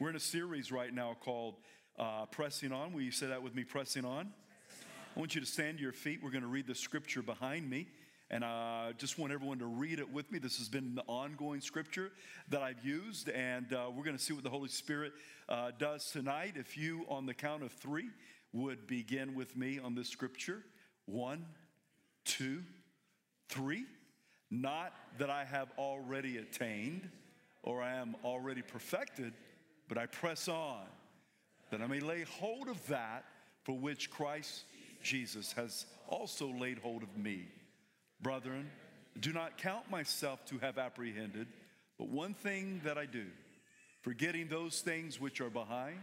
We're in a series right now called uh, Pressing On. Will you say that with me? Pressing On. I want you to stand to your feet. We're going to read the scripture behind me. And I uh, just want everyone to read it with me. This has been the ongoing scripture that I've used, and uh, we're going to see what the Holy Spirit uh, does tonight. If you, on the count of three, would begin with me on this scripture one, two, three. Not that I have already attained or I am already perfected, but I press on that I may lay hold of that for which Christ Jesus has also laid hold of me. Brethren, do not count myself to have apprehended, but one thing that I do, forgetting those things which are behind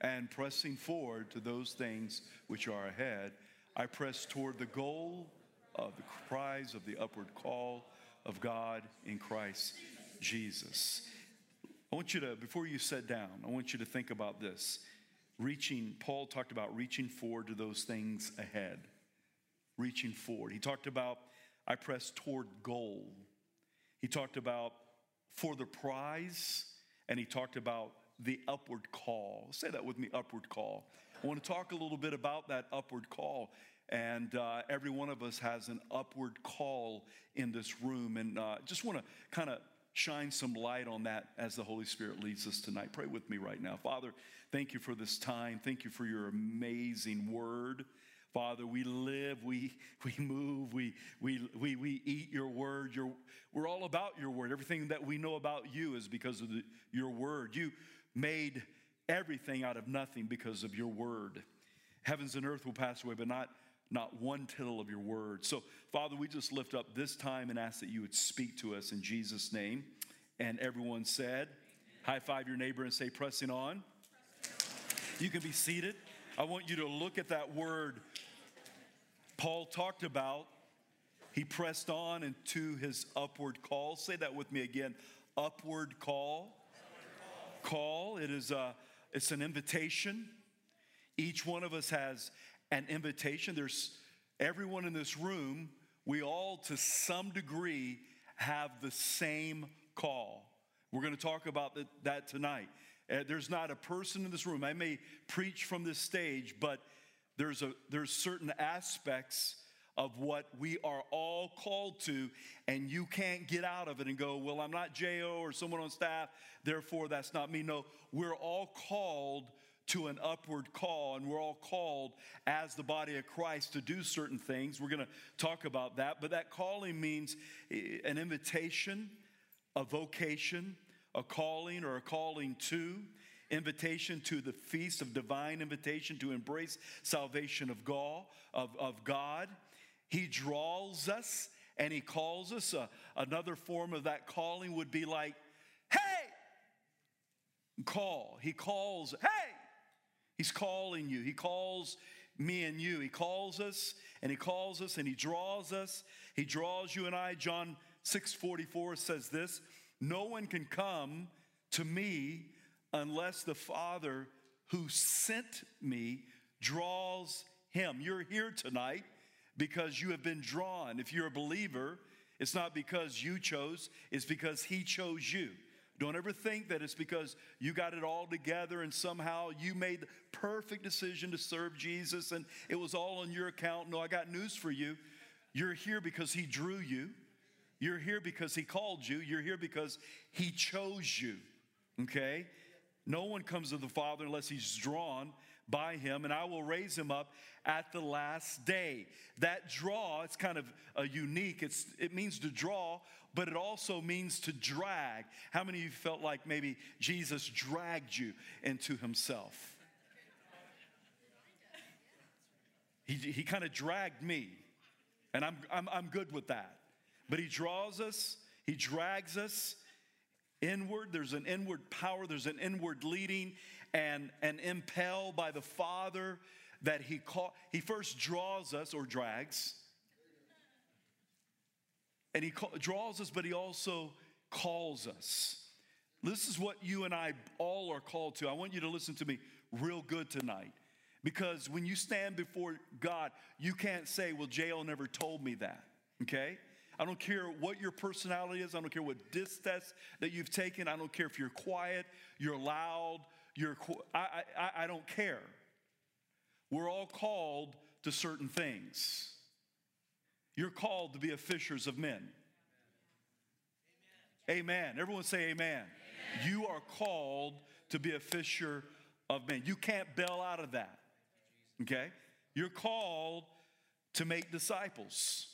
and pressing forward to those things which are ahead, I press toward the goal of the prize of the upward call of God in Christ Jesus. I want you to, before you sit down, I want you to think about this. Reaching, Paul talked about reaching forward to those things ahead. Reaching forward. He talked about I press toward goal. He talked about for the prize, and he talked about the upward call. Say that with me upward call. I want to talk a little bit about that upward call. And uh, every one of us has an upward call in this room. And uh, just want to kind of shine some light on that as the Holy Spirit leads us tonight. Pray with me right now. Father, thank you for this time. Thank you for your amazing word. Father, we live, we, we move, we, we, we, we eat your word. Your, we're all about your word. Everything that we know about you is because of the, your word. You made everything out of nothing because of your word. Heavens and earth will pass away, but not, not one tittle of your word. So, Father, we just lift up this time and ask that you would speak to us in Jesus' name. And everyone said, High five your neighbor and say, Pressing on. You can be seated. I want you to look at that word Paul talked about. He pressed on into his upward call. Say that with me again upward call. Upward call. call. It is a, it's an invitation. Each one of us has an invitation. There's everyone in this room, we all to some degree have the same call. We're going to talk about that tonight. Uh, there's not a person in this room. I may preach from this stage, but there's, a, there's certain aspects of what we are all called to, and you can't get out of it and go, Well, I'm not J.O. or someone on staff, therefore that's not me. No, we're all called to an upward call, and we're all called as the body of Christ to do certain things. We're going to talk about that, but that calling means eh, an invitation, a vocation, a calling, or a calling to invitation to the feast of divine invitation to embrace salvation of God, of, of God. He draws us and he calls us. Uh, another form of that calling would be like, hey, call. He calls, hey, he's calling you. He calls me and you. He calls us and he calls us and he draws us. He draws you and I. John 6 44 says this No one can come to me unless the Father who sent me draws him. You're here tonight because you have been drawn. If you're a believer, it's not because you chose, it's because he chose you. Don't ever think that it's because you got it all together and somehow you made the perfect decision to serve Jesus and it was all on your account. No, I got news for you. You're here because he drew you. You're here because he called you. You're here because he chose you. Okay? No one comes to the Father unless he's drawn by him, and I will raise him up at the last day. That draw, it's kind of a unique. It's, it means to draw, but it also means to drag. How many of you felt like maybe Jesus dragged you into himself? He, he kind of dragged me, and I'm, I'm, I'm good with that. But he draws us, he drags us, inward there's an inward power there's an inward leading and and impelled by the father that he call he first draws us or drags and he call, draws us but he also calls us this is what you and i all are called to i want you to listen to me real good tonight because when you stand before god you can't say well J.O. never told me that okay I don't care what your personality is. I don't care what test that you've taken. I don't care if you're quiet, you're loud, your, I, I, I don't care. We're all called to certain things. You're called to be a fishers of men. Amen. amen. Everyone say amen. amen. You are called to be a fisher of men. You can't bail out of that. Okay? You're called to make disciples.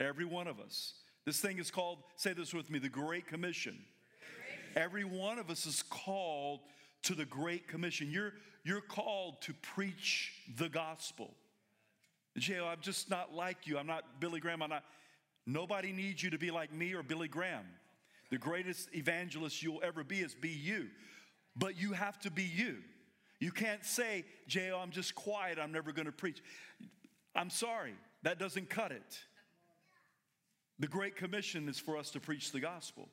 Every one of us. This thing is called, say this with me, the Great Commission. Every one of us is called to the Great Commission. You're, you're called to preach the gospel. J.O., I'm just not like you. I'm not Billy Graham. I'm not. Nobody needs you to be like me or Billy Graham. The greatest evangelist you'll ever be is be you. But you have to be you. You can't say, J.O., I'm just quiet. I'm never going to preach. I'm sorry. That doesn't cut it. The Great Commission is for us to preach the gospel.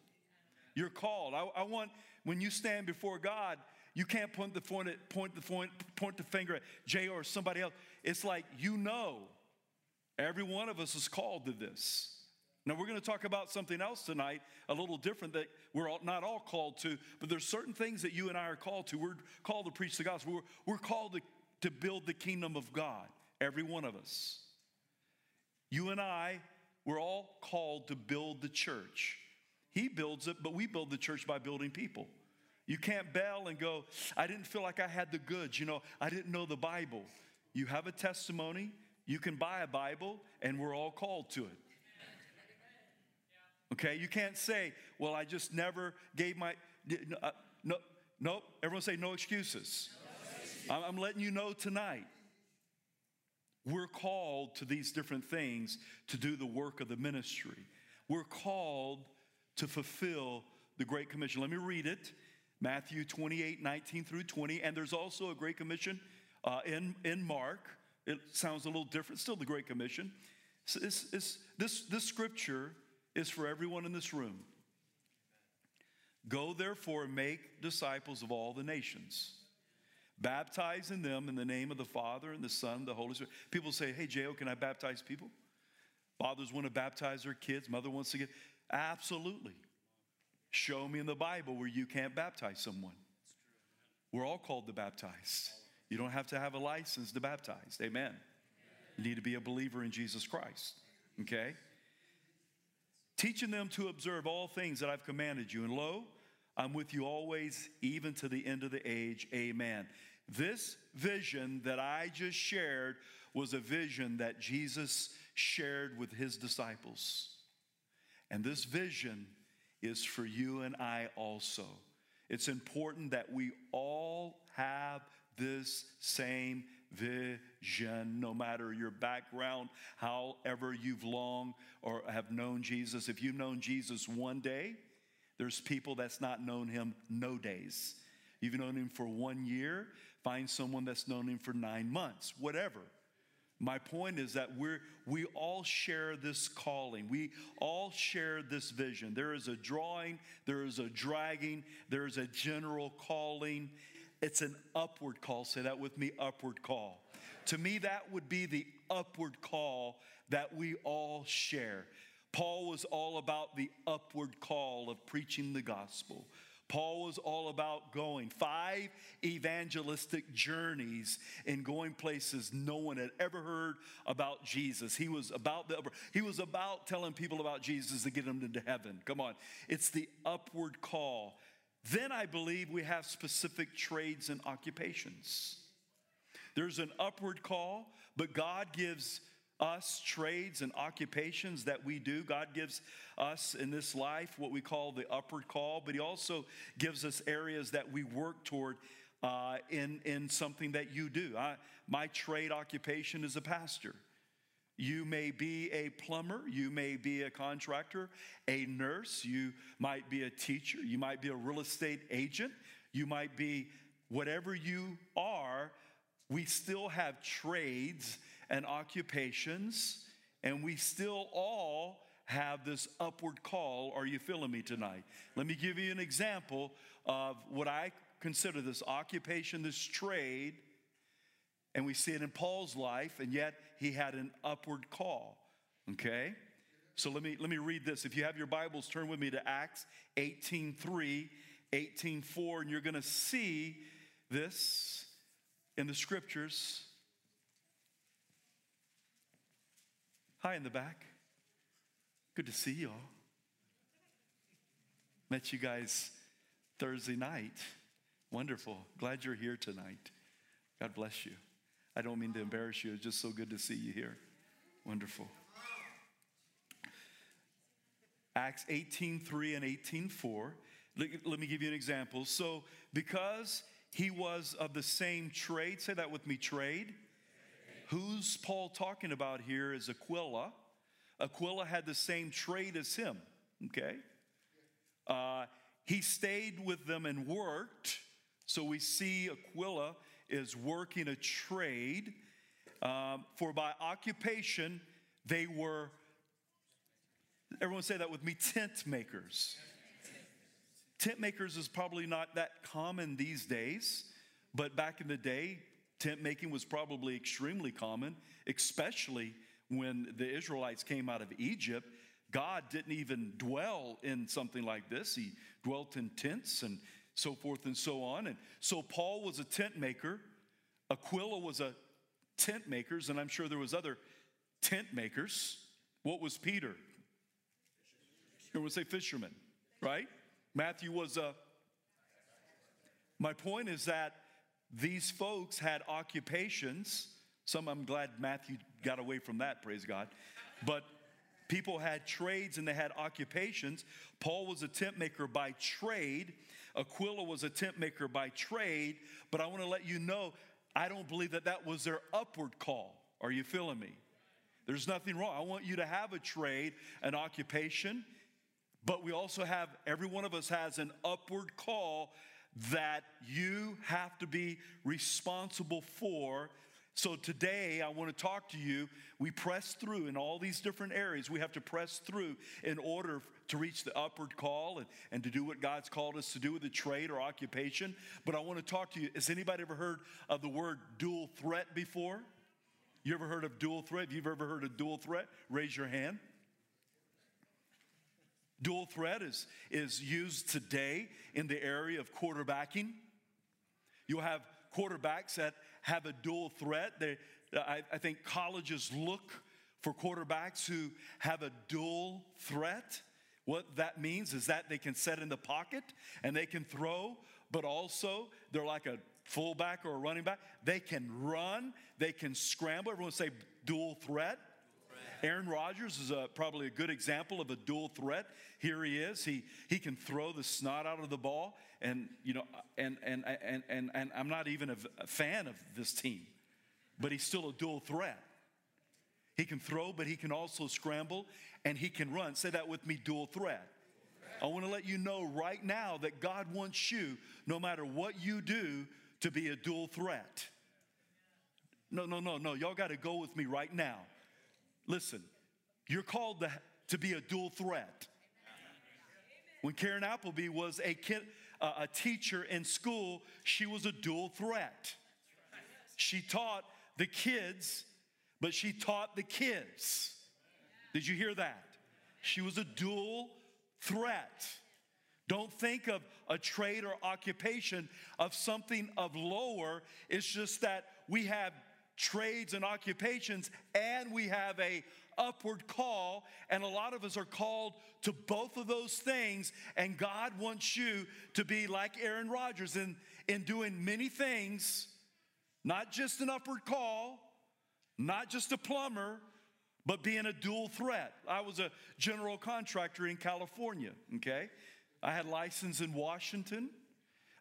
You're called. I, I want, when you stand before God, you can't point the, point, point, the, point, point the finger at Jay or somebody else. It's like you know, every one of us is called to this. Now, we're going to talk about something else tonight, a little different that we're all, not all called to, but there's certain things that you and I are called to. We're called to preach the gospel, we're, we're called to, to build the kingdom of God, every one of us. You and I, we're all called to build the church. He builds it, but we build the church by building people. You can't bail and go, I didn't feel like I had the goods. You know, I didn't know the Bible. You have a testimony, you can buy a Bible, and we're all called to it. Okay, you can't say, well, I just never gave my, uh, no, no, everyone say no excuses. No excuses. I'm letting you know tonight. We're called to these different things to do the work of the ministry. We're called to fulfill the Great Commission. Let me read it Matthew 28 19 through 20. And there's also a Great Commission uh, in, in Mark. It sounds a little different, still the Great Commission. It's, it's, this, this scripture is for everyone in this room. Go therefore and make disciples of all the nations, baptizing them in the name of the Father and the Son and the Holy Spirit. People say, Hey, J.O., can I baptize people? Fathers want to baptize their kids, mother wants to get. Absolutely. Show me in the Bible where you can't baptize someone. We're all called to baptize. You don't have to have a license to baptize. Amen. You need to be a believer in Jesus Christ. Okay? Teaching them to observe all things that I've commanded you. And lo, I'm with you always, even to the end of the age. Amen. This vision that I just shared was a vision that Jesus shared with his disciples. And this vision is for you and I also. It's important that we all have this same vision, no matter your background, however you've long or have known Jesus. If you've known Jesus one day, there's people that's not known him no days. You've known him for one year, find someone that's known him for nine months, whatever. My point is that we're, we all share this calling. We all share this vision. There is a drawing, there is a dragging, there is a general calling. It's an upward call. Say that with me upward call. To me, that would be the upward call that we all share. Paul was all about the upward call of preaching the gospel. Paul was all about going five evangelistic journeys and going places no one had ever heard about Jesus. He was about the he was about telling people about Jesus to get them into heaven. Come on. It's the upward call. Then I believe we have specific trades and occupations. There's an upward call, but God gives us trades and occupations that we do. God gives us in this life what we call the upward call, but He also gives us areas that we work toward uh, in, in something that you do. I, my trade occupation is a pastor. You may be a plumber, you may be a contractor, a nurse, you might be a teacher, you might be a real estate agent, you might be whatever you are. We still have trades and occupations, and we still all have this upward call. Are you feeling me tonight? Let me give you an example of what I consider this occupation, this trade, and we see it in Paul's life, and yet he had an upward call. Okay? So let me let me read this. If you have your Bibles, turn with me to Acts 18:3 18:4 and you're to see this in the scriptures. Hi in the back. Good to see y'all. Met you guys Thursday night. Wonderful. Glad you're here tonight. God bless you. I don't mean to embarrass you. It's just so good to see you here. Wonderful. Acts 18:3 and 18:4. Let me give you an example. So, because he was of the same trade, say that with me, trade. Who's Paul talking about here is Aquila. Aquila had the same trade as him, okay? Uh, he stayed with them and worked. So we see Aquila is working a trade. Um, for by occupation, they were, everyone say that with me, tent makers. Tent makers is probably not that common these days, but back in the day, tent making was probably extremely common, especially when the Israelites came out of Egypt. God didn't even dwell in something like this. He dwelt in tents and so forth and so on. And so Paul was a tent maker. Aquila was a tent makers, and I'm sure there was other tent makers. What was Peter? Would say fisherman, right? Matthew was a. My point is that these folks had occupations. Some I'm glad Matthew got away from that, praise God. But people had trades and they had occupations. Paul was a tent maker by trade. Aquila was a tent maker by trade. But I want to let you know, I don't believe that that was their upward call. Are you feeling me? There's nothing wrong. I want you to have a trade, an occupation, but we also have, every one of us has an upward call that you have to be responsible for. So today, I want to talk to you. We press through in all these different areas. We have to press through in order to reach the upward call and, and to do what God's called us to do with a trade or occupation. But I want to talk to you. Has anybody ever heard of the word dual threat before? You ever heard of dual threat? If you've ever heard of dual threat, raise your hand. Dual threat is, is used today in the area of quarterbacking. You'll have quarterbacks that have a dual threat. They, I, I think colleges look for quarterbacks who have a dual threat. What that means is that they can set in the pocket and they can throw, but also they're like a fullback or a running back. They can run, they can scramble. Everyone say dual threat. Aaron Rodgers is a, probably a good example of a dual threat. Here he is. He, he can throw the snot out of the ball. And, you know, and, and, and, and, and I'm not even a fan of this team, but he's still a dual threat. He can throw, but he can also scramble and he can run. Say that with me dual threat. I want to let you know right now that God wants you, no matter what you do, to be a dual threat. No, no, no, no. Y'all got to go with me right now. Listen, you're called to, to be a dual threat. When Karen Appleby was a, kid, uh, a teacher in school, she was a dual threat. She taught the kids, but she taught the kids. Did you hear that? She was a dual threat. Don't think of a trade or occupation of something of lower. It's just that we have trades and occupations and we have a upward call and a lot of us are called to both of those things and god wants you to be like aaron rodgers in, in doing many things not just an upward call not just a plumber but being a dual threat. I was a general contractor in california okay? I had license in washington.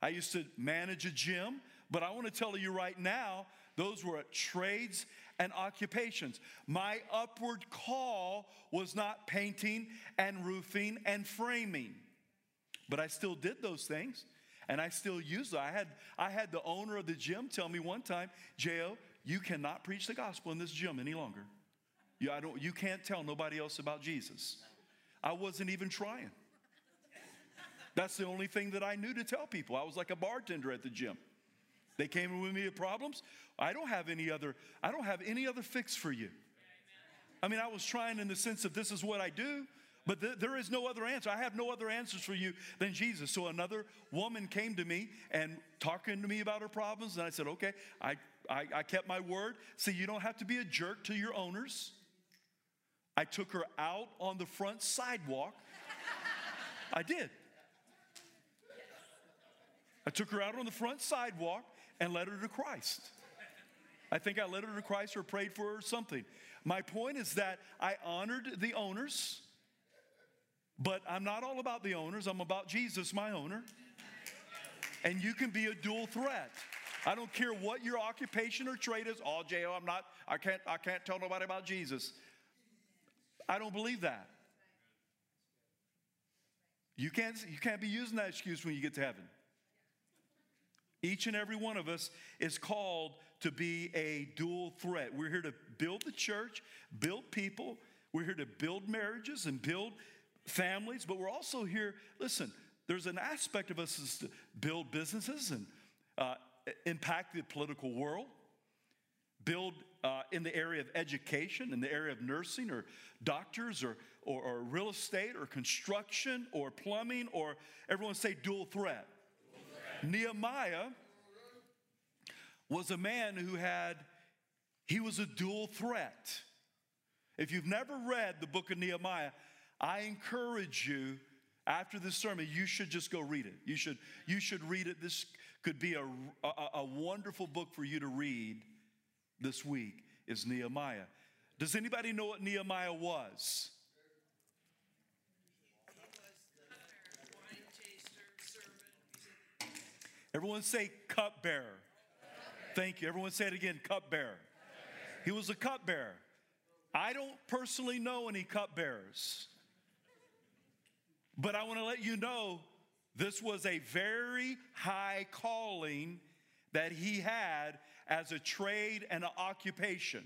I used to manage a gym but i want to tell you right now those were trades and occupations. My upward call was not painting and roofing and framing, but I still did those things and I still used them. I had, I had the owner of the gym tell me one time, J.O., you cannot preach the gospel in this gym any longer. You, I don't, you can't tell nobody else about Jesus. I wasn't even trying. That's the only thing that I knew to tell people. I was like a bartender at the gym. They came with me with problems. I don't have any other, I don't have any other fix for you. I mean, I was trying in the sense of this is what I do, But th- there is no other answer. I have no other answers for you than Jesus. So another woman came to me and talking to me about her problems. And I said, okay, I, I, I kept my word. See, you don't have to be a jerk to your owners. I took her out on the front sidewalk. I did. I took her out on the front sidewalk and led her to Christ. I think I led her to Christ or prayed for her or something. My point is that I honored the owners, but I'm not all about the owners. I'm about Jesus, my owner. And you can be a dual threat. I don't care what your occupation or trade is. Oh, J.O., I'm not, I can't, I can't tell nobody about Jesus. I don't believe that. You can't, you can't be using that excuse when you get to heaven. Each and every one of us is called to be a dual threat. We're here to build the church, build people. We're here to build marriages and build families, but we're also here, listen, there's an aspect of us is to build businesses and uh, impact the political world, build uh, in the area of education, in the area of nursing or doctors or, or, or real estate or construction or plumbing or everyone say dual threat. Nehemiah was a man who had, he was a dual threat. If you've never read the book of Nehemiah, I encourage you after this sermon, you should just go read it. You should, you should read it. This could be a, a, a wonderful book for you to read this week is Nehemiah. Does anybody know what Nehemiah was? Everyone say cupbearer. Thank you. Everyone say it again cupbearer. He was a cupbearer. I don't personally know any cupbearers, but I want to let you know this was a very high calling that he had as a trade and an occupation.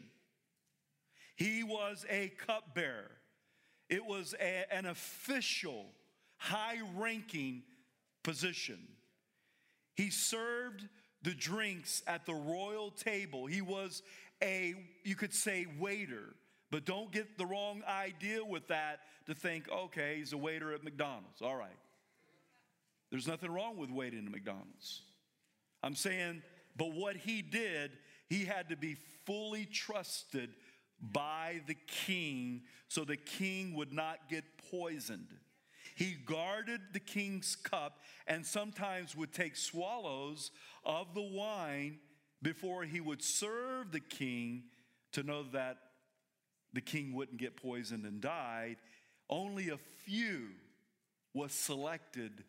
He was a cupbearer, it was a, an official, high ranking position. He served the drinks at the royal table. He was a, you could say, waiter. But don't get the wrong idea with that to think, okay, he's a waiter at McDonald's. All right. There's nothing wrong with waiting at McDonald's. I'm saying, but what he did, he had to be fully trusted by the king so the king would not get poisoned. He guarded the king's cup and sometimes would take swallows of the wine before he would serve the king to know that the king wouldn't get poisoned and died. Only a few was selected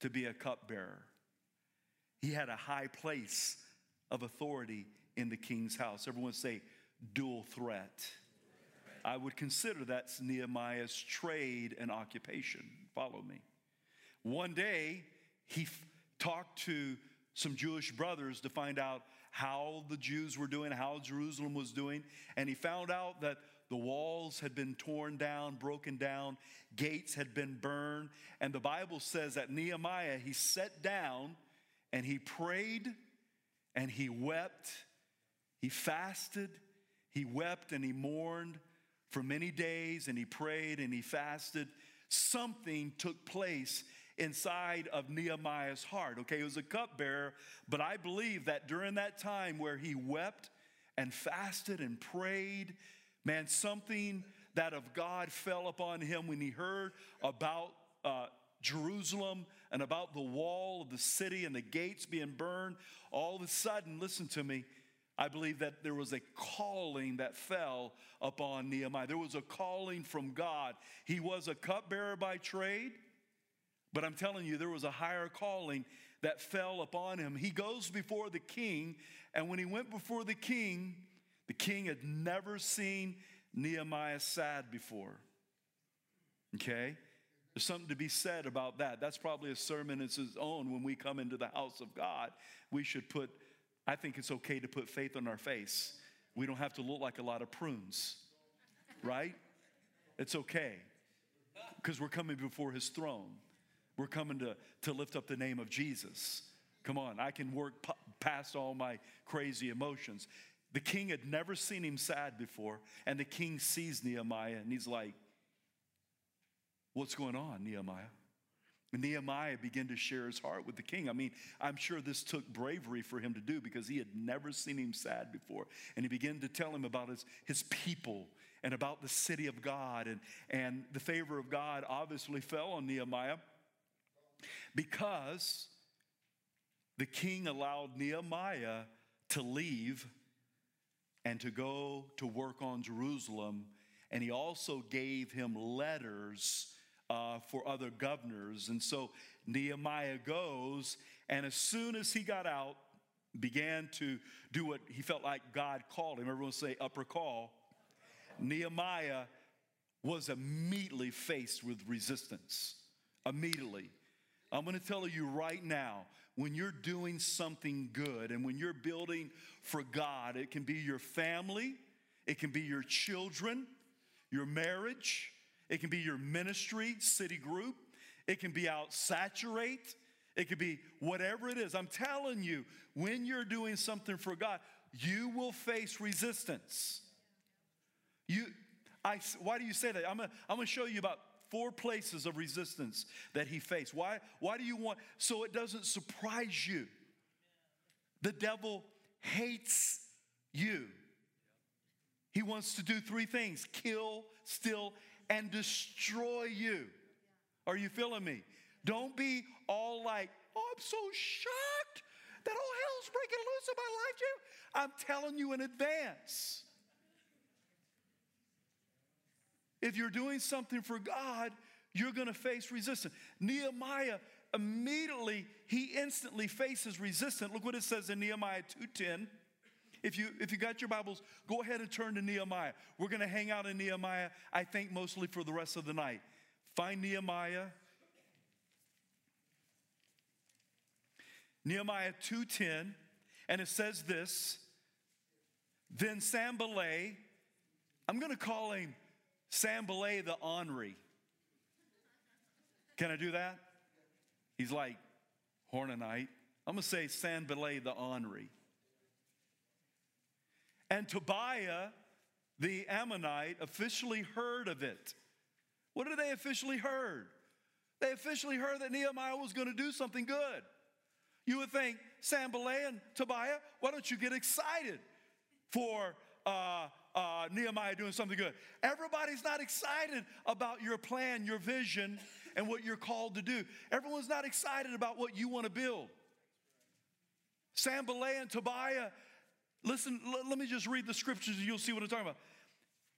to be a cupbearer. He had a high place of authority in the king's house. Everyone say, dual threat. I would consider that's Nehemiah's trade and occupation. Follow me. One day, he f- talked to some Jewish brothers to find out how the Jews were doing, how Jerusalem was doing, and he found out that the walls had been torn down, broken down, gates had been burned, and the Bible says that Nehemiah, he sat down and he prayed and he wept, he fasted, he wept and he mourned for many days and he prayed and he fasted. Something took place inside of Nehemiah's heart. Okay, he was a cupbearer, but I believe that during that time where he wept and fasted and prayed, man, something that of God fell upon him when he heard about uh, Jerusalem and about the wall of the city and the gates being burned. All of a sudden, listen to me, I believe that there was a calling that fell upon Nehemiah. There was a calling from God. He was a cupbearer by trade, but I'm telling you, there was a higher calling that fell upon him. He goes before the king, and when he went before the king, the king had never seen Nehemiah sad before. Okay? There's something to be said about that. That's probably a sermon its own when we come into the house of God. We should put I think it's okay to put faith on our face. We don't have to look like a lot of prunes, right? It's okay because we're coming before his throne. We're coming to, to lift up the name of Jesus. Come on, I can work p- past all my crazy emotions. The king had never seen him sad before, and the king sees Nehemiah and he's like, What's going on, Nehemiah? Nehemiah began to share his heart with the king. I mean, I'm sure this took bravery for him to do because he had never seen him sad before. And he began to tell him about his, his people and about the city of God. And, and the favor of God obviously fell on Nehemiah because the king allowed Nehemiah to leave and to go to work on Jerusalem. And he also gave him letters uh, for other governors. And so Nehemiah goes, and as soon as he got out, began to do what he felt like God called him. Everyone say upper call. Nehemiah was immediately faced with resistance. Immediately. I'm going to tell you right now when you're doing something good and when you're building for God, it can be your family, it can be your children, your marriage, it can be your ministry, city group, it can be out saturate, it could be whatever it is. I'm telling you, when you're doing something for God, you will face resistance. You, I, why do you say that? I'm gonna, I'm gonna show you about four places of resistance that he faced. Why, why do you want, so it doesn't surprise you? The devil hates you. He wants to do three things kill, steal, and destroy you. Are you feeling me? Don't be all like, oh, I'm so shocked that all hell's breaking loose in my life, Jim. I'm telling you in advance. If you're doing something for God, you're going to face resistance. Nehemiah immediately, he instantly faces resistance. Look what it says in Nehemiah 2:10. If you if you got your Bibles, go ahead and turn to Nehemiah. We're going to hang out in Nehemiah, I think mostly for the rest of the night. Find Nehemiah. Nehemiah 2:10, and it says this. Then Sanballat, I'm going to call him Sanballat the Ornery. Can I do that? He's like Hornonite. I'm going to say Sanballat the Ornery. And Tobiah the Ammonite officially heard of it. What did they officially heard? They officially heard that Nehemiah was going to do something good. You would think, Sanballat and Tobiah, why don't you get excited for uh, uh, Nehemiah doing something good. Everybody's not excited about your plan, your vision, and what you're called to do. Everyone's not excited about what you want to build. Sanballat and Tobiah, listen, l- let me just read the scriptures and you'll see what I'm talking about.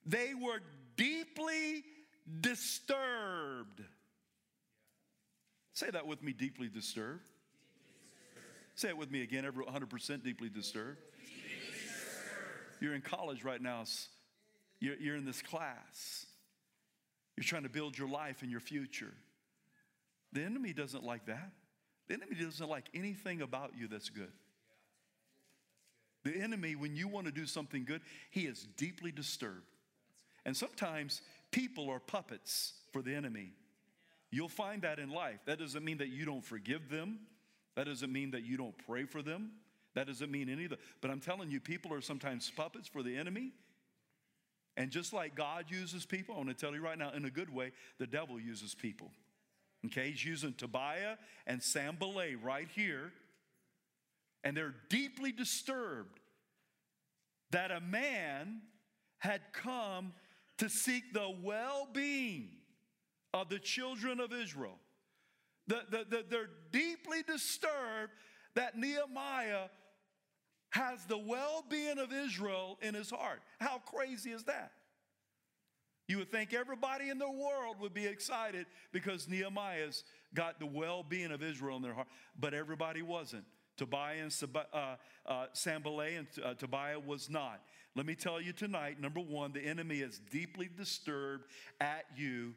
They were deeply disturbed. Say that with me deeply disturbed. Deeply disturbed. Say it with me again, every 100% deeply disturbed. You're in college right now. You're, you're in this class. You're trying to build your life and your future. The enemy doesn't like that. The enemy doesn't like anything about you that's good. The enemy, when you want to do something good, he is deeply disturbed. And sometimes people are puppets for the enemy. You'll find that in life. That doesn't mean that you don't forgive them. That doesn't mean that you don't pray for them. That doesn't mean any of that. But I'm telling you, people are sometimes puppets for the enemy. And just like God uses people, I want to tell you right now, in a good way, the devil uses people. Okay, he's using Tobiah and Sanballat right here. And they're deeply disturbed that a man had come to seek the well being of the children of Israel. The, the, the, they're deeply disturbed that Nehemiah has the well being of Israel in his heart. How crazy is that? You would think everybody in the world would be excited because Nehemiah's got the well being of Israel in their heart, but everybody wasn't. Tobiah and uh, uh, Sanballat and uh, Tobiah was not. Let me tell you tonight number one, the enemy is deeply disturbed at you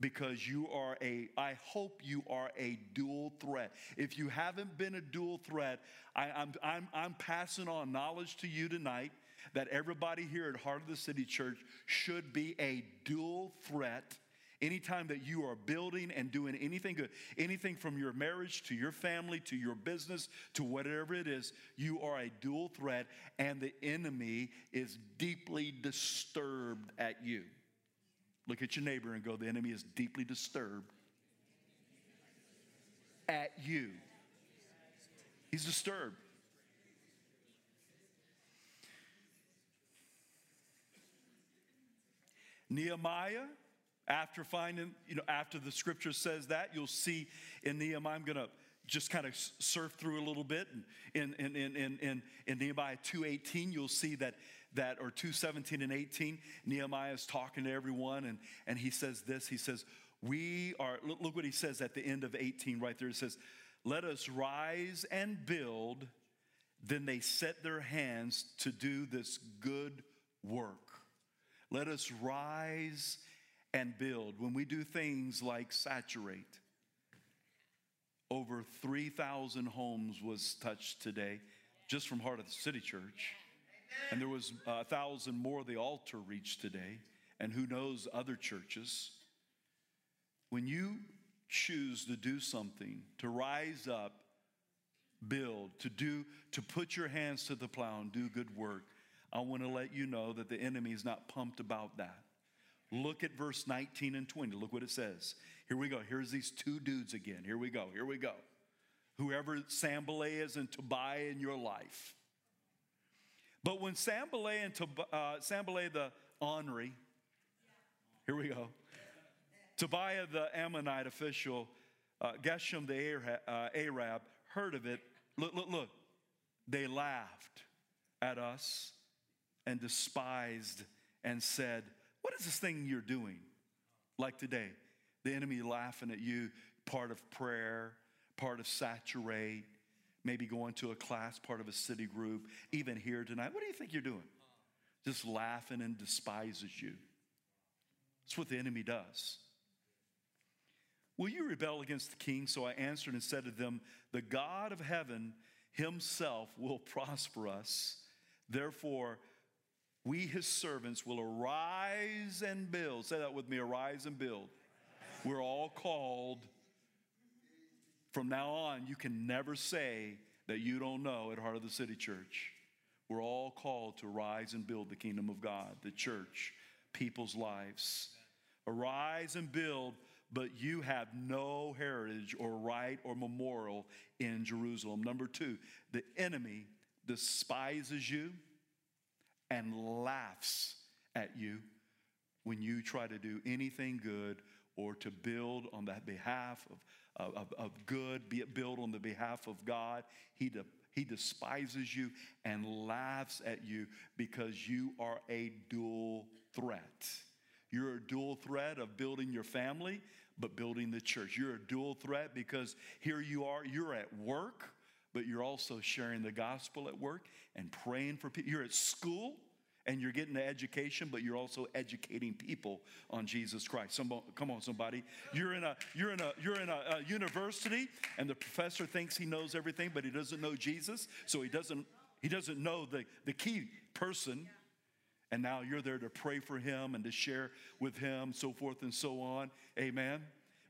because you are a, I hope you are a dual threat. If you haven't been a dual threat, I, I'm, I'm, I'm passing on knowledge to you tonight that everybody here at Heart of the City Church should be a dual threat. Anytime that you are building and doing anything good, anything from your marriage to your family to your business to whatever it is, you are a dual threat, and the enemy is deeply disturbed at you. Look at your neighbor and go, the enemy is deeply disturbed at you. He's disturbed. Nehemiah, after finding, you know, after the scripture says that, you'll see in Nehemiah, I'm going to just kind of surf through a little bit. In, in, in, in, in, in Nehemiah 2.18, you'll see that, that or 2.17 and 18, Nehemiah is talking to everyone, and, and he says this, he says, we are, look, look what he says at the end of 18 right there. It says, let us rise and build. Then they set their hands to do this good work. Let us rise and build. When we do things like saturate, over 3,000 homes was touched today just from Heart of the City Church. And there was uh, a thousand more the altar reached today, and who knows other churches. When you choose to do something, to rise up, build, to do, to put your hands to the plow and do good work, I want to let you know that the enemy is not pumped about that. Look at verse 19 and 20. Look what it says. Here we go. Here's these two dudes again. Here we go. Here we go. Whoever Sanballat is and Tobiah in your life. But when Sanballat and Tob- uh, the Onri, here we go. Tobiah the Ammonite official, uh, Geshem the uh, Arab, heard of it. Look, look, look. They laughed at us and despised and said, What is this thing you're doing? Like today, the enemy laughing at you, part of prayer, part of saturate, maybe going to a class, part of a city group, even here tonight. What do you think you're doing? Just laughing and despises you. That's what the enemy does. Will you rebel against the king? So I answered and said to them, The God of heaven himself will prosper us. Therefore, we, his servants, will arise and build. Say that with me arise and build. We're all called. From now on, you can never say that you don't know at Heart of the City Church. We're all called to rise and build the kingdom of God, the church, people's lives. Arise and build, but you have no heritage or right or memorial in Jerusalem. Number two, the enemy despises you and laughs at you when you try to do anything good or to build on the behalf of, of, of good, be it build on the behalf of God. He, de, he despises you and laughs at you because you are a dual threat. You're a dual threat of building your family, but building the church. You're a dual threat because here you are, you're at work but you're also sharing the gospel at work and praying for people. You're at school and you're getting the education, but you're also educating people on Jesus Christ. Come on, somebody. You're in a you're in a you're in a, a university, and the professor thinks he knows everything, but he doesn't know Jesus, so he doesn't he doesn't know the, the key person. And now you're there to pray for him and to share with him, so forth and so on. Amen.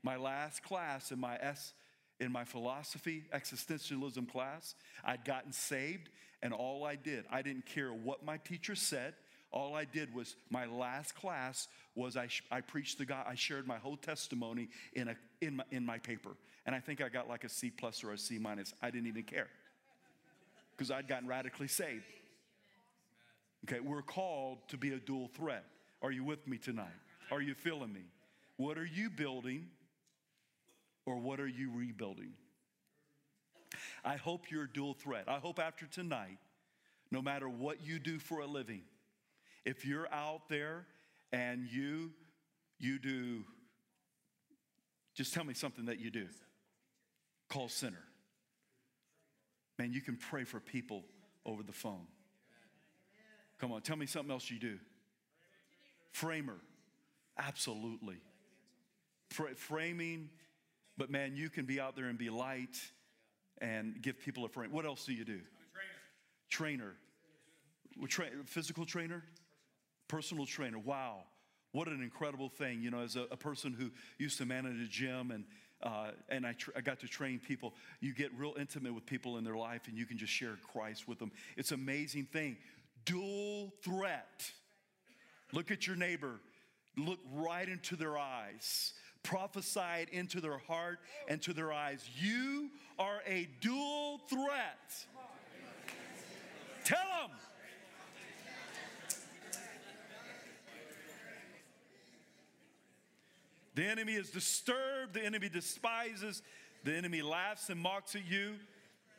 My last class in my S in my philosophy existentialism class. I'd gotten saved, and all I did, I didn't care what my teacher said. All I did was my last class was I, I preached the God. I shared my whole testimony in, a, in, my, in my paper. And I think I got like a C plus or a C minus. I didn't even care because I'd gotten radically saved. Okay, we're called to be a dual threat. Are you with me tonight? Are you feeling me? What are you building or what are you rebuilding? I hope you're a dual threat. I hope after tonight, no matter what you do for a living, if you're out there and you you do just tell me something that you do. Call center. Man, you can pray for people over the phone. Come on, tell me something else you do. Framer. Absolutely. framing but man, you can be out there and be light and give people a frame. What else do you do? Trainer. Trainer. Tra- physical trainer? Personal trainer. Wow. What an incredible thing. You know, as a, a person who used to manage a gym and uh, and I, I, got to train people. You get real intimate with people in their life and you can just share Christ with them. It's an amazing thing. Dual threat. Look at your neighbor look right into their eyes, prophesied into their heart and to their eyes. You are a dual threat. Tell them. The enemy is disturbed, the enemy despises, the enemy laughs and mocks at you.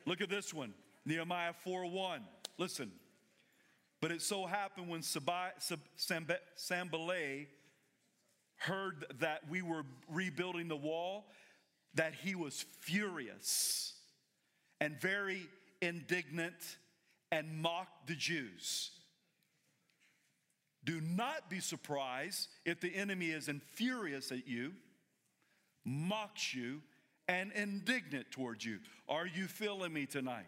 Look at this one Nehemiah 4 1. Listen. But it so happened when Sanballat heard that we were rebuilding the wall that he was furious and very indignant and mocked the Jews. Do not be surprised if the enemy is furious at you, mocks you, and indignant towards you. Are you feeling me tonight?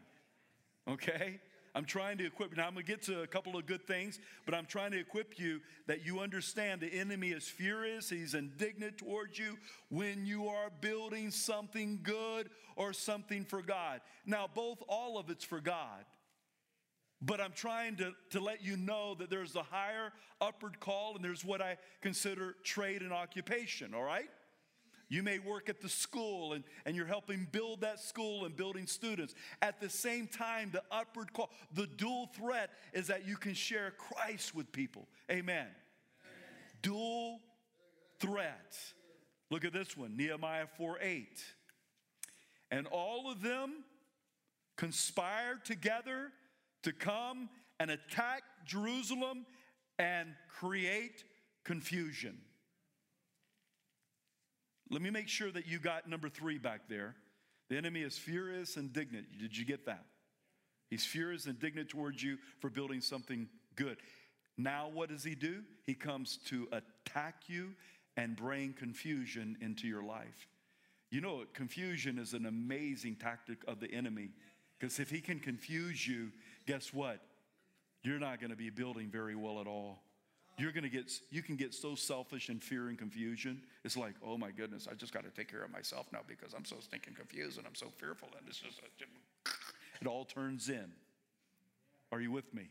Okay? I'm trying to equip. you. Now, I'm going to get to a couple of good things, but I'm trying to equip you that you understand the enemy is furious. He's indignant towards you when you are building something good or something for God. Now, both, all of it's for God. But I'm trying to, to let you know that there's a higher upward call and there's what I consider trade and occupation, all right? You may work at the school and, and you're helping build that school and building students. At the same time, the upward call, the dual threat is that you can share Christ with people. Amen. Amen. Dual threat. Look at this one Nehemiah 4 8. And all of them conspired together to come and attack Jerusalem and create confusion. Let me make sure that you got number three back there. The enemy is furious and indignant. Did you get that? He's furious and indignant towards you for building something good. Now, what does he do? He comes to attack you and bring confusion into your life. You know, confusion is an amazing tactic of the enemy because if he can confuse you, guess what? You're not going to be building very well at all. You're going to get, you can get so selfish in fear and confusion. It's like, oh my goodness, I just got to take care of myself now because I'm so stinking confused and I'm so fearful. And it's just, it all turns in. Are you with me?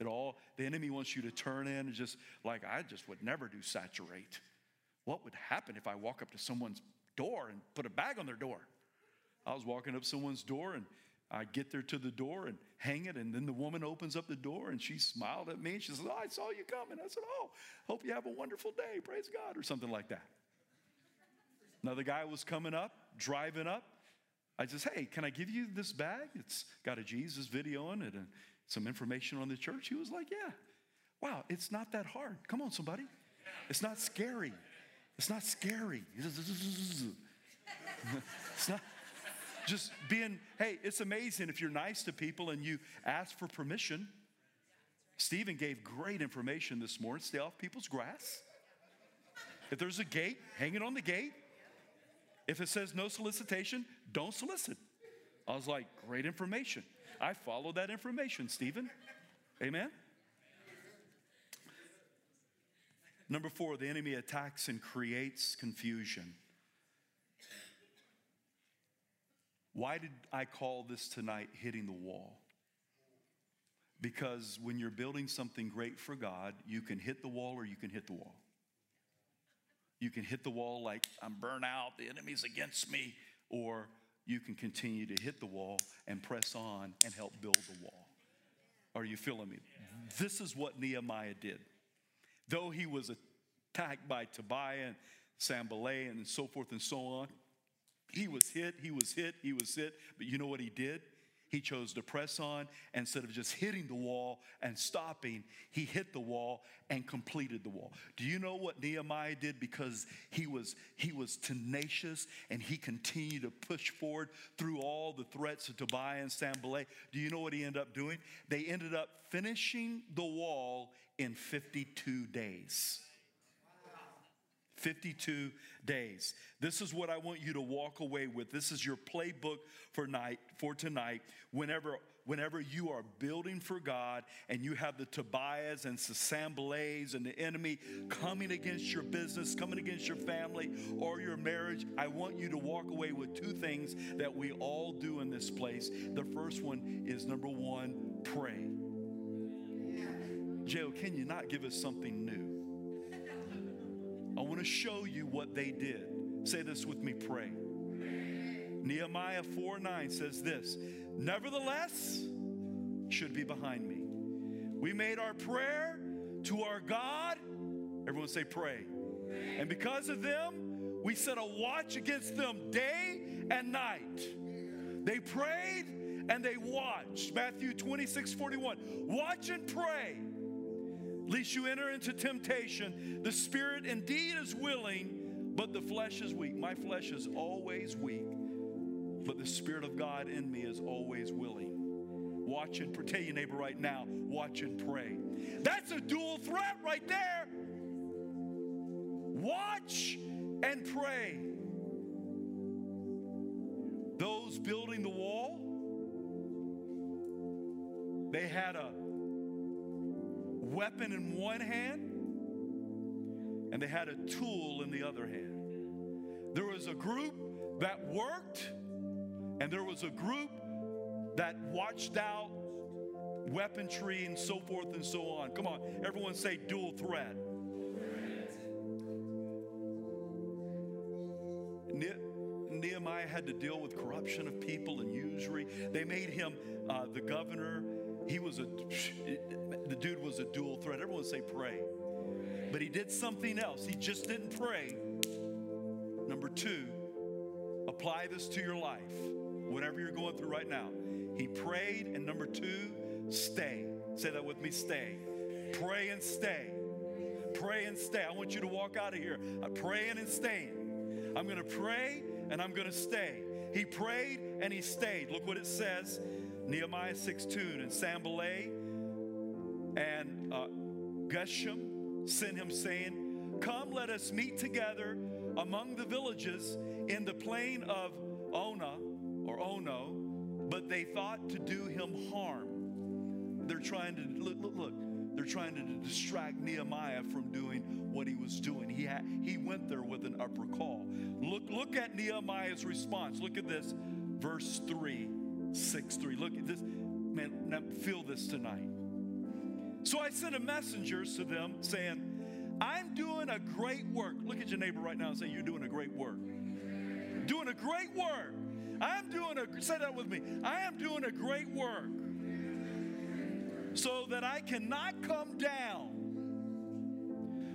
It all, the enemy wants you to turn in and just like, I just would never do saturate. What would happen if I walk up to someone's door and put a bag on their door? I was walking up someone's door and I get there to the door and hang it, and then the woman opens up the door and she smiled at me and she says, oh, I saw you coming. I said, Oh, hope you have a wonderful day. Praise God, or something like that. Another guy was coming up, driving up. I says, Hey, can I give you this bag? It's got a Jesus video on it and some information on the church. He was like, Yeah. Wow, it's not that hard. Come on, somebody. It's not scary. It's not scary. It's not just being, hey, it's amazing if you're nice to people and you ask for permission. Stephen gave great information this morning. Stay off people's grass. If there's a gate, hang it on the gate. If it says no solicitation, don't solicit. I was like, great information. I followed that information, Stephen. Amen. Number four, the enemy attacks and creates confusion. Why did I call this tonight hitting the wall? Because when you're building something great for God, you can hit the wall or you can hit the wall. You can hit the wall like, I'm burnt out, the enemy's against me, or you can continue to hit the wall and press on and help build the wall. Are you feeling me? This is what Nehemiah did. Though he was attacked by Tobiah and Sanballat and so forth and so on, he was hit, he was hit, he was hit, but you know what he did? He chose to press on instead of just hitting the wall and stopping. He hit the wall and completed the wall. Do you know what Nehemiah did? Because he was he was tenacious and he continued to push forward through all the threats of Tobiah and Sanballat. Do you know what he ended up doing? They ended up finishing the wall in 52 days. 52 days. This is what I want you to walk away with. This is your playbook for night for tonight. Whenever whenever you are building for God and you have the Tobias and the Sanballats and the enemy coming against your business, coming against your family or your marriage, I want you to walk away with two things that we all do in this place. The first one is number 1, pray. Joe, can you not give us something new? I want to show you what they did. Say this with me, pray. Nehemiah 4 9 says this Nevertheless, should be behind me. We made our prayer to our God. Everyone say, pray. And because of them, we set a watch against them day and night. They prayed and they watched. Matthew 26 41. Watch and pray, lest you enter into temptation. The spirit indeed is willing, but the flesh is weak. My flesh is always weak, but the spirit of God in me is always willing. Watch and pray. Tell your neighbor right now, watch and pray. That's a dual threat right there. Watch and pray. Those building the wall, they had a weapon in one hand and they had a tool in the other hand. There was a group that worked, and there was a group that watched out weaponry and so forth and so on. Come on, everyone say dual threat. Nehemiah had to deal with corruption of people and usury. They made him uh, the governor. He was a, the dude was a dual threat. Everyone say pray. But he did something else. He just didn't pray. Number two, apply this to your life, whatever you're going through right now. He prayed, and number two, stay. Say that with me stay. Pray and stay. Pray and stay. I want you to walk out of here praying and staying. I'm going to pray and I'm going to stay. He prayed and he stayed. Look what it says Nehemiah 6 2. And Sanballat and uh, Geshem sent him, saying, Come, let us meet together among the villages in the plain of Ona or Ono, but they thought to do him harm. They're trying to look, look, look. They're trying to distract Nehemiah from doing what he was doing. He had, he went there with an upper call. Look, look at Nehemiah's response. Look at this, verse 3, 6 3. Look at this. Man, now feel this tonight. So I sent a messenger to them saying, I'm doing a great work. Look at your neighbor right now and say, You're doing a great work. Doing a great work. I'm doing a, say that with me. I am doing a great work so that I cannot come down.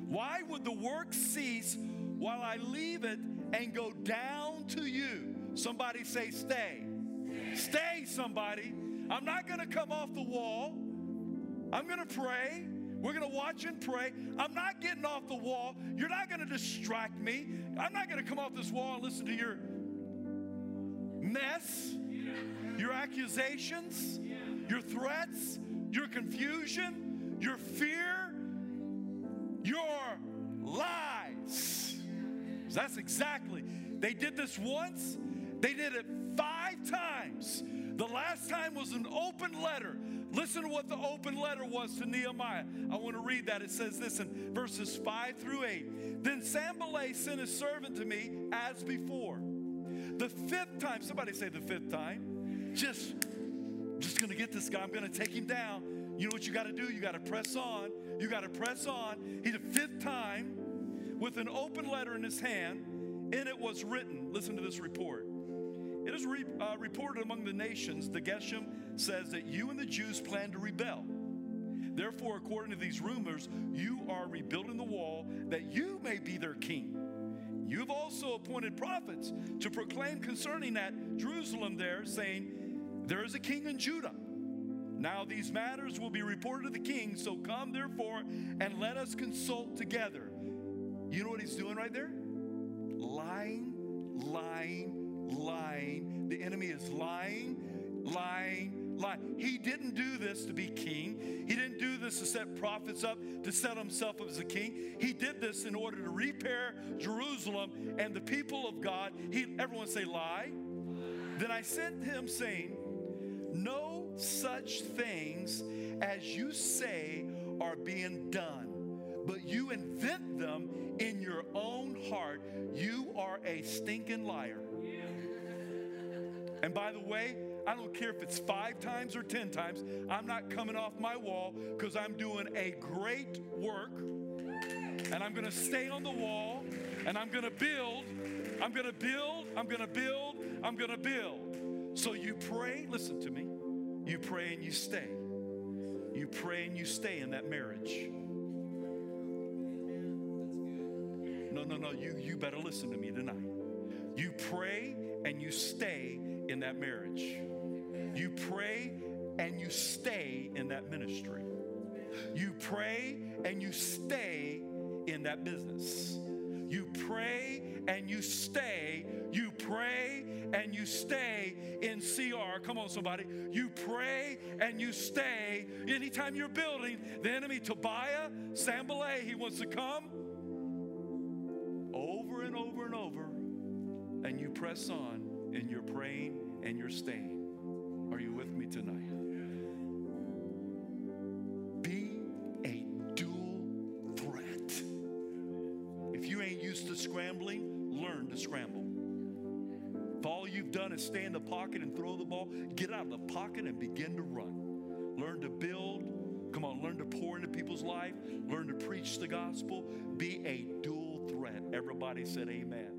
Why would the work cease while I leave it and go down to you? Somebody say, Stay. Stay, somebody. I'm not going to come off the wall. I'm going to pray. We're going to watch and pray. I'm not getting off the wall. You're not going to distract me. I'm not going to come off this wall and listen to your mess, your accusations, your threats, your confusion, your fear, your lies. That's exactly. They did this once, they did it five times. The last time was an open letter. Listen to what the open letter was to Nehemiah. I want to read that. It says this in verses 5 through 8. Then Sanballat sent his servant to me as before. The fifth time, somebody say the fifth time. Just, just gonna get this guy. I'm gonna take him down. You know what you gotta do? You gotta press on. You gotta press on. He's the fifth time with an open letter in his hand, and it was written. Listen to this report. It is re, uh, reported among the nations, the Geshem says that you and the Jews plan to rebel. Therefore, according to these rumors, you are rebuilding the wall that you may be their king. You have also appointed prophets to proclaim concerning that Jerusalem there, saying, There is a king in Judah. Now these matters will be reported to the king, so come therefore and let us consult together. You know what he's doing right there? Lying, lying, lying. The enemy is lying, lying, lying. He didn't do this to be king. He didn't do this to set prophets up, to set himself up as a king. He did this in order to repair Jerusalem and the people of God. He, everyone say, lie. Then I sent him saying, No such things as you say are being done, but you invent them in your own heart. You are a stinking liar. And by the way, I don't care if it's five times or 10 times, I'm not coming off my wall because I'm doing a great work. and I'm going to stay on the wall and I'm going to build. I'm going to build. I'm going to build. I'm going to build. So you pray, listen to me. You pray and you stay. You pray and you stay in that marriage. No, no, no. You, you better listen to me tonight. You pray and you stay in that marriage. You pray and you stay in that ministry. You pray and you stay in that business. You pray and you stay. You pray and you stay in CR. Come on, somebody. You pray and you stay. Anytime you're building, the enemy, Tobiah, Sanballat, he wants to come over and over and over. And you press on and you're praying and you're staying. Are you with me tonight? Be a dual threat. If you ain't used to scrambling, learn to scramble. If all you've done is stay in the pocket and throw the ball, get out of the pocket and begin to run. Learn to build. Come on, learn to pour into people's life. Learn to preach the gospel. Be a dual threat. Everybody said amen.